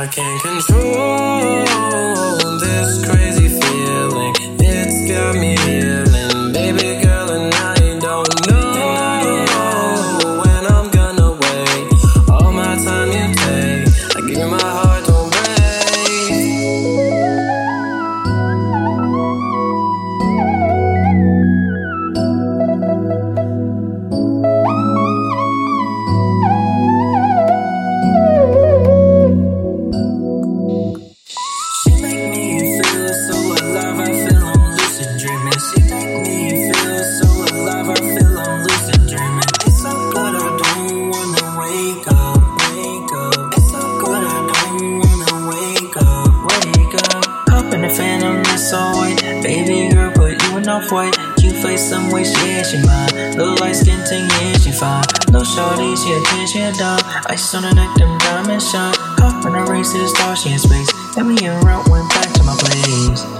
I can't control this crazy. some way she ain't she mine. Little light skin ting yeah she fine. No shorty she a kid, she a dog. Ice on her neck them diamonds shine. Caught in a race to the star she in space. Let me in route went back to my place.